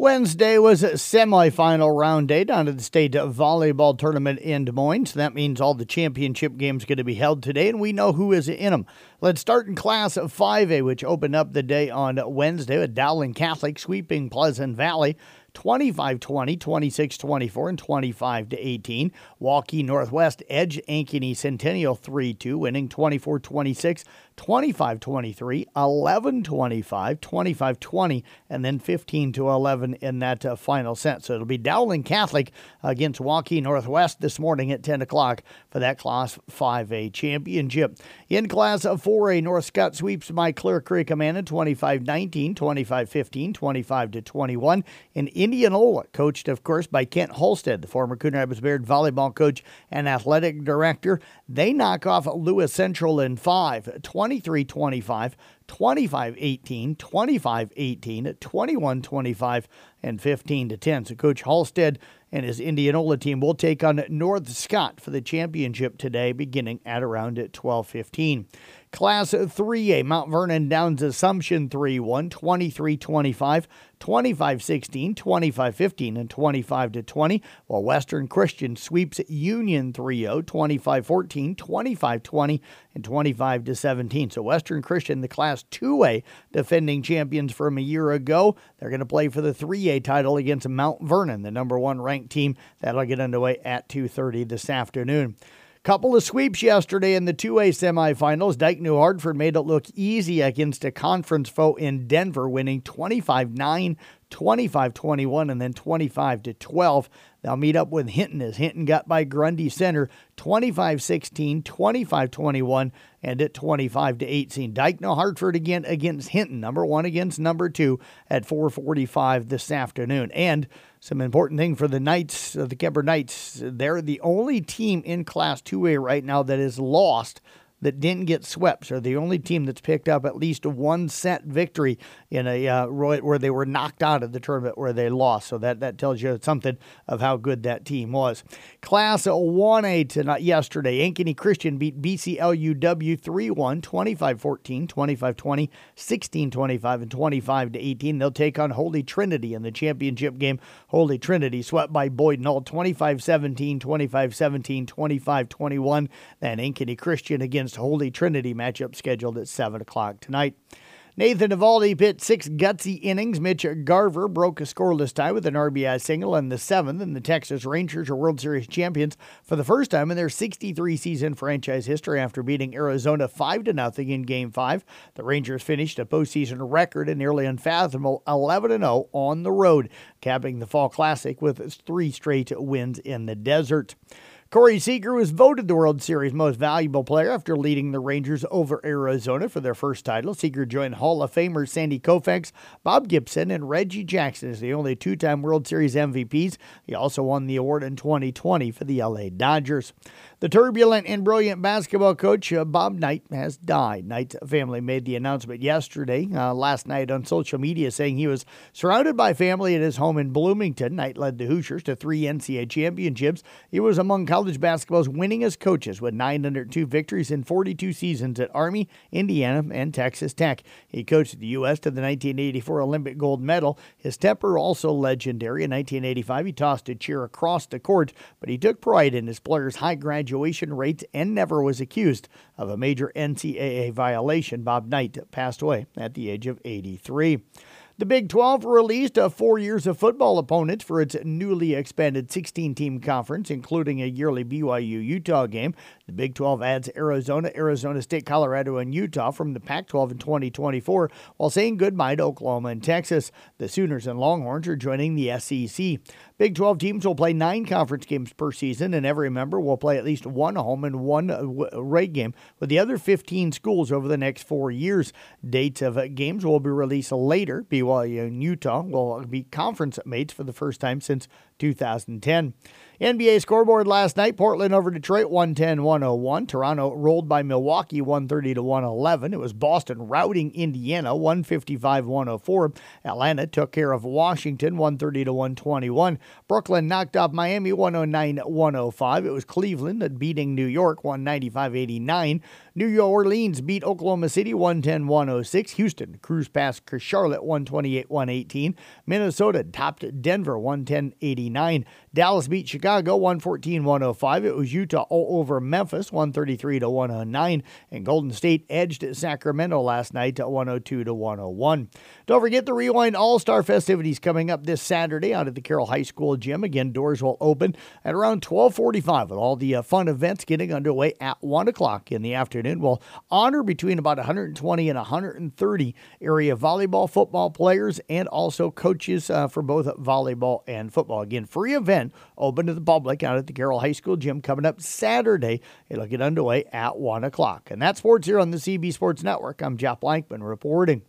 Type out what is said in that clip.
Wednesday was a semifinal round day down at the state volleyball tournament in Des Moines. That means all the championship games going to be held today, and we know who is in them. Let's start in Class 5A, which opened up the day on Wednesday with Dowling Catholic sweeping Pleasant Valley. 25 20, 26 24, and 25 18. Waukee Northwest edge Ankeny Centennial 3 2, winning 24 26, 25 23, 11 25, 25 20, and then 15 to 11 in that uh, final set. So it'll be Dowling Catholic against Waukee Northwest this morning at 10 o'clock for that Class 5A championship. In Class 4A, North Scott sweeps my Clear Creek Amana 25 19, 25 15, 25 to 21. In Indianola, coached, of course, by Kent Halstead, the former Coon Rapids Bayard volleyball coach and athletic director. They knock off Lewis Central in five, 23 25, 25 18, 25 18, 21 25, and 15 to 10. So Coach Halstead and his Indianola team will take on North Scott for the championship today, beginning at around 12:15. Class 3A, Mount Vernon Downs Assumption 3 1, 23 25, 25 16, 25 15, and 25 20, while Western Christian sweeps Union 3 0, 25 14, 25 20, and 25 17. So Western Christian, the Class 2A defending champions from a year ago, they're going to play for the 3A title against Mount Vernon, the number one ranked team. That'll get underway at 2:30 this afternoon. Couple of sweeps yesterday in the 2A semifinals. Dike New Hartford made it look easy against a conference foe in Denver, winning 25 9, 25 21, and then 25 12. They'll meet up with Hinton as Hinton got by Grundy Center 25 16, 25 21, and at 25 18. Dike New Hartford again against Hinton, number one against number two at 445 this afternoon. And some important thing for the Knights, uh, the Kuemper Knights, they're the only team in Class 2A right now that is lost that didn't get swept. So the only team that's picked up at least one set victory in a uh, where they were knocked out of the tournament where they lost. So that, that tells you something of how good that team was. Class 1A tonight, yesterday, Ankeny Christian beat BCLUW 3 1, 25 14, 25 20, 16 25, and 25 18. They'll take on Holy Trinity in the championship game. Holy Trinity swept by Boyden Hull 25 17, 25 17, 25 21. Then Ankeny Christian against against Holy Trinity matchup scheduled at 7 o'clock tonight. Nathan Eovaldi pitched six gutsy innings. Mitch Garver broke a scoreless tie with an RBI single in the seventh, and the Texas Rangers are World Series champions for the first time in their 63 season franchise history after beating Arizona 5 0 in Game 5. The Rangers finished a postseason record and nearly unfathomable 11 0 on the road, capping the Fall Classic with three straight wins in the desert. Corey Seager was voted the World Series most valuable player after leading the Rangers over Arizona for their first title. Seager joined Hall of Famers Sandy Koufax, Bob Gibson, and Reggie Jackson as the only two time World Series MVPs. He also won the award in 2020 for the LA Dodgers. The turbulent and brilliant basketball coach uh, Bob Knight has died. Knight's family made the announcement yesterday, uh, last night on social media, saying he was surrounded by family at his home in Bloomington. Knight led the Hoosiers to three NCAA championships. He was among college basketball's winningest coaches with 902 victories in 42 seasons at Army, Indiana, and Texas Tech. He coached the U.S. to the 1984 Olympic gold medal. His temper also legendary. In 1985, he tossed a chair across the court, but he took pride in his players' high graduation graduation rates and never was accused of a major NCAA violation. Bob Knight passed away at the age of 83. The Big 12 released a four years of football opponents for its newly expanded 16 team conference, including a yearly BYU Utah game. The Big 12 adds Arizona, Arizona State, Colorado, and Utah from the Pac 12 in 2024, while saying goodbye to Oklahoma and Texas. The Sooners and Longhorns are joining the SEC. Big 12 teams will play nine conference games per season, and every member will play at least one home and one uh, away game with the other 15 schools over the next four years. Dates of games will be released later. BYU and Utah will be conference mates for the first time since 2010. NBA scoreboard last night Portland over Detroit 110 101. Toronto rolled by Milwaukee 130 to 111. It was Boston routing Indiana 155 104. Atlanta took care of Washington 130 to 121. Brooklyn knocked off Miami 109 105. It was Cleveland beating New York 195 89. New Orleans beat Oklahoma City 110 106. Houston cruised past Charlotte 128 118. Minnesota topped Denver 110 89. Dallas beat Chicago 114 105. It was Utah all over Memphis 133 to 109. And Golden State edged Sacramento last night to 102 to 101. Don't forget the Rewind All Star festivities coming up this Saturday out at the Carroll High School gym. Again, doors will open at around 1245 with all the uh, fun events getting underway at 1 o'clock in the afternoon. We'll honor between about 120 and 130 area volleyball, football players, and also coaches uh, for both volleyball and football. Again, free event open to the public out at the Carroll High School gym coming up Saturday. It'll get underway at 1 o'clock. And that's sports here on the CB Sports Network. I'm Jeff Blankman reporting.